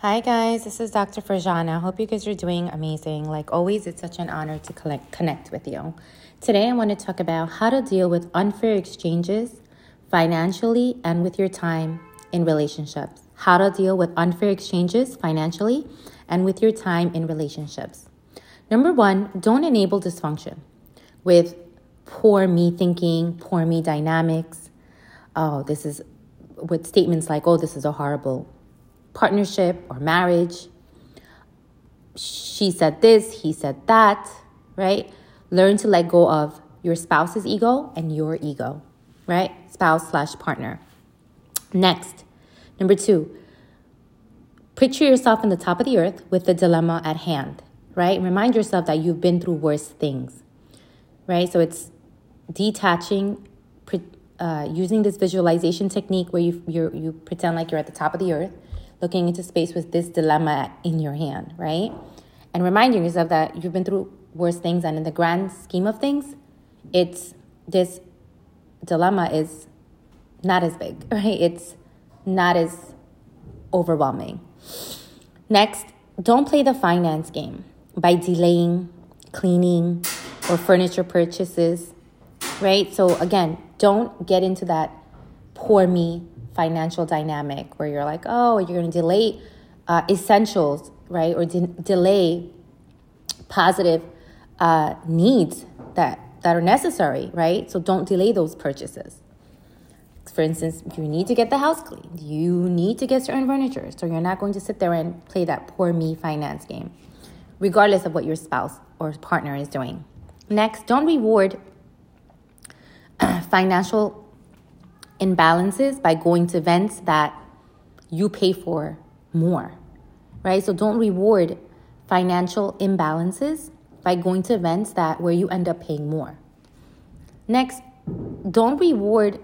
Hi, guys. This is Dr. Farjana. Hope you guys are doing amazing. Like always, it's such an honor to collect, connect with you. Today, I want to talk about how to deal with unfair exchanges financially and with your time in relationships. How to deal with unfair exchanges financially and with your time in relationships. Number one, don't enable dysfunction with poor me thinking, poor me dynamics. Oh, this is with statements like, oh, this is a horrible partnership or marriage. She said this, he said that, right? Learn to let go of your spouse's ego and your ego, right? Spouse slash partner. Next, number two, picture yourself in the top of the earth with the dilemma at hand, right? Remind yourself that you've been through worse things, right? So it's detaching, uh, using this visualization technique where you you pretend like you're at the top of the earth looking into space with this dilemma in your hand, right? And reminding yourself that you've been through worse things, and in the grand scheme of things, it's this dilemma is not as big, right? It's not as overwhelming. Next, don't play the finance game by delaying cleaning or furniture purchases, right? So, again, don't get into that poor me financial dynamic where you're like, oh, you're going to delay uh, essentials, right? Or de- delay positive uh, needs that, that are necessary, right? So don't delay those purchases. For instance, you need to get the house cleaned. You need to get certain furniture. So you're not going to sit there and play that poor me finance game, regardless of what your spouse or partner is doing. Next, don't reward financial imbalances by going to events that you pay for more, right? So don't reward financial imbalances by going to events that where you end up paying more. Next, don't reward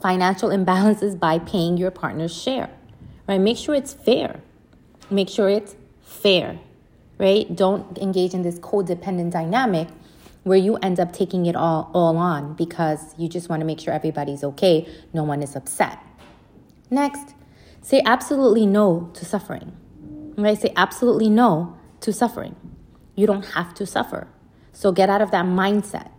financial imbalances by paying your partner's share, right? Make sure it's fair. Make sure it's fair, right? Don't engage in this codependent dynamic where you end up taking it all, all on because you just want to make sure everybody's okay, no one is upset. Next, say absolutely no to suffering. Right? Say absolutely no to suffering. You don't have to suffer. So get out of that mindset.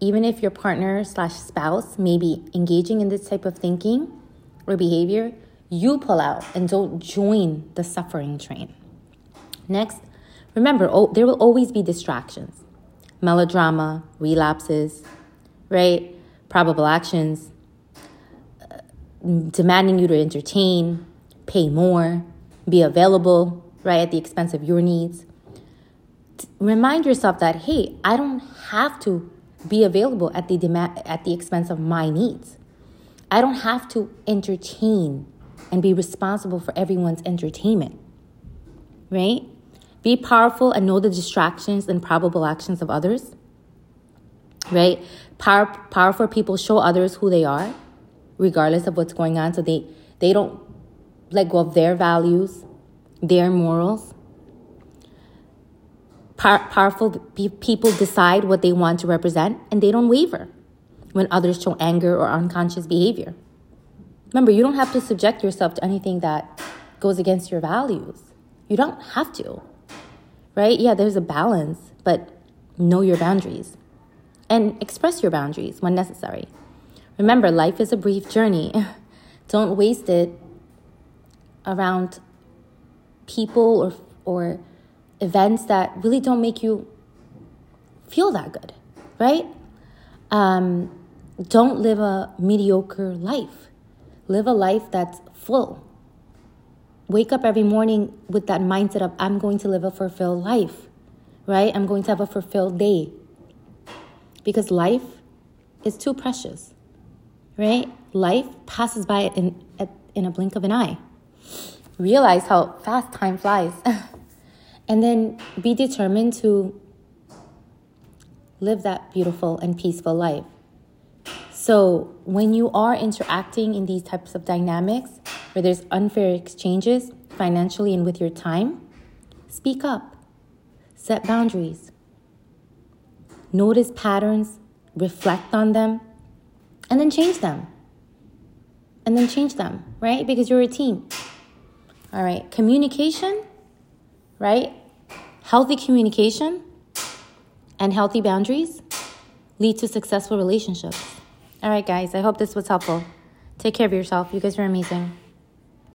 Even if your partner slash spouse may be engaging in this type of thinking or behavior, you pull out and don't join the suffering train. Next, remember, oh, there will always be distractions melodrama, relapses, right? Probable actions, uh, demanding you to entertain, pay more, be available, right, at the expense of your needs. Remind yourself that, hey, I don't have to be available at the demand, at the expense of my needs. I don't have to entertain and be responsible for everyone's entertainment, right? Be powerful and know the distractions and probable actions of others. Right? Power, powerful people show others who they are, regardless of what's going on. So they, they don't let go of their values, their morals. Power, powerful people decide what they want to represent and they don't waver when others show anger or unconscious behavior. Remember, you don't have to subject yourself to anything that goes against your values. You don't have to right? Yeah, there's a balance, but know your boundaries and express your boundaries when necessary. Remember, life is a brief journey. Don't waste it around people or, or events that really don't make you feel that good, right? Um, don't live a mediocre life. Live a life that's full wake up every morning with that mindset of I'm going to live a fulfilled life, right? I'm going to have a fulfilled day. Because life is too precious, right? Life passes by in, in a blink of an eye. Realize how fast time flies. and then be determined to live that beautiful and peaceful life. So, when you are interacting in these types of dynamics, where there's unfair exchanges financially and with your time, speak up, set boundaries, notice patterns, reflect on them, and then change them. And then change them, right? Because you're a team. All right, communication, right? Healthy communication and healthy boundaries lead to successful relationships. All right, guys, I hope this was helpful. Take care of yourself. You guys are amazing.